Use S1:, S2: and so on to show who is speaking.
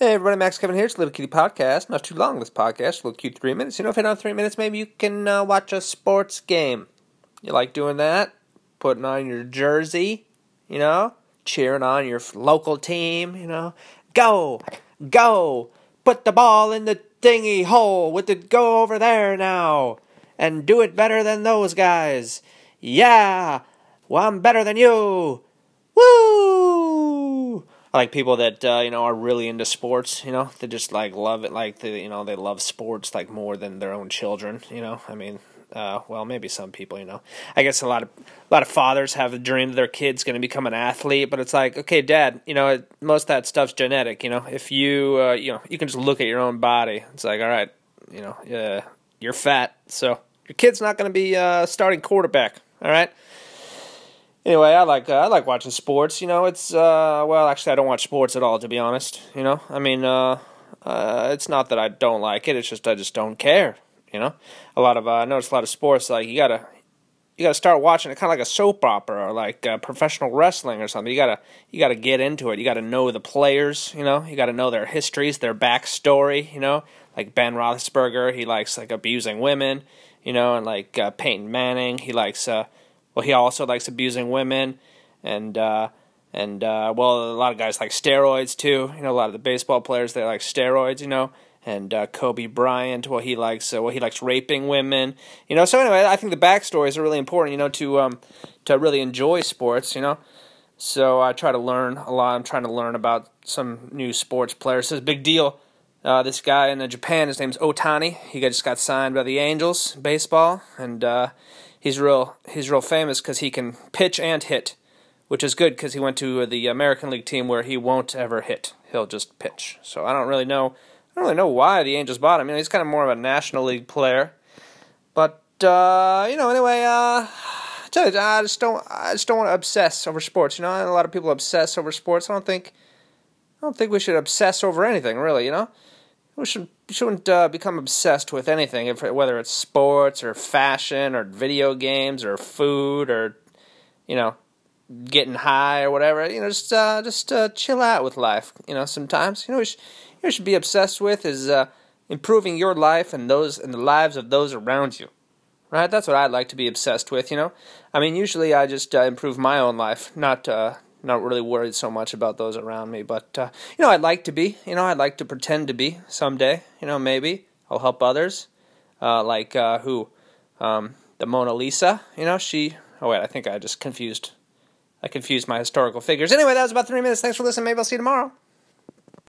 S1: Hey everybody, Max Kevin here. It's Little Kitty Podcast. Not too long this podcast, a little cute three minutes. You know, if in on three minutes, maybe you can uh, watch a sports game. You like doing that? Putting on your jersey, you know, cheering on your local team, you know. Go, go, put the ball in the thingy hole with the go over there now, and do it better than those guys. Yeah, well I'm better than you. Woo! Like people that uh, you know are really into sports. You know, they just like love it. Like they, you know, they love sports like more than their own children. You know, I mean, uh, well, maybe some people. You know, I guess a lot of a lot of fathers have a dream that their kid's going to become an athlete, but it's like, okay, dad, you know, most of that stuff's genetic. You know, if you uh, you know, you can just look at your own body. It's like, all right, you know, uh, you're fat, so your kid's not going to be uh, starting quarterback. All right anyway, I like uh, I like watching sports. You know, it's uh, well, actually, I don't watch sports at all, to be honest. You know, I mean, uh, uh, it's not that I don't like it. It's just I just don't care. You know, a lot of uh, I notice a lot of sports like you gotta you gotta start watching it kind of like a soap opera or like uh, professional wrestling or something. You gotta you gotta get into it. You gotta know the players. You know, you gotta know their histories, their backstory. You know, like Ben Roethlisberger, he likes like abusing women. You know, and like uh, Peyton Manning, he likes. Uh, well, he also likes abusing women, and uh, and uh, well, a lot of guys like steroids too. You know, a lot of the baseball players they like steroids. You know, and uh, Kobe Bryant, well, he likes uh, well, he likes raping women. You know, so anyway, I think the backstories are really important. You know, to um, to really enjoy sports. You know, so I try to learn a lot. I'm trying to learn about some new sports players. It's a big deal. Uh, this guy in Japan, his name's Otani. He just got signed by the Angels baseball, and uh, he's real he's real famous because he can pitch and hit, which is good because he went to the American League team where he won't ever hit. He'll just pitch. So I don't really know. I don't really know why the Angels bought him. You know, he's kind of more of a National League player, but uh, you know, anyway, uh, I just don't. I just don't want to obsess over sports. You know, a lot of people obsess over sports. I don't think. I don't think we should obsess over anything, really. You know, we should shouldn't uh, become obsessed with anything, if, whether it's sports or fashion or video games or food or you know getting high or whatever. You know, just uh, just uh, chill out with life. You know, sometimes you know what you, you should be obsessed with is uh, improving your life and those and the lives of those around you. Right, that's what I'd like to be obsessed with. You know, I mean, usually I just uh, improve my own life, not uh, not really worried so much about those around me. But uh, you know, I'd like to be. You know, I'd like to pretend to be someday. You know, maybe I'll help others. Uh, like uh, who? Um, the Mona Lisa. You know, she. Oh wait, I think I just confused. I confused my historical figures. Anyway, that was about three minutes. Thanks for listening. Maybe I'll see you tomorrow.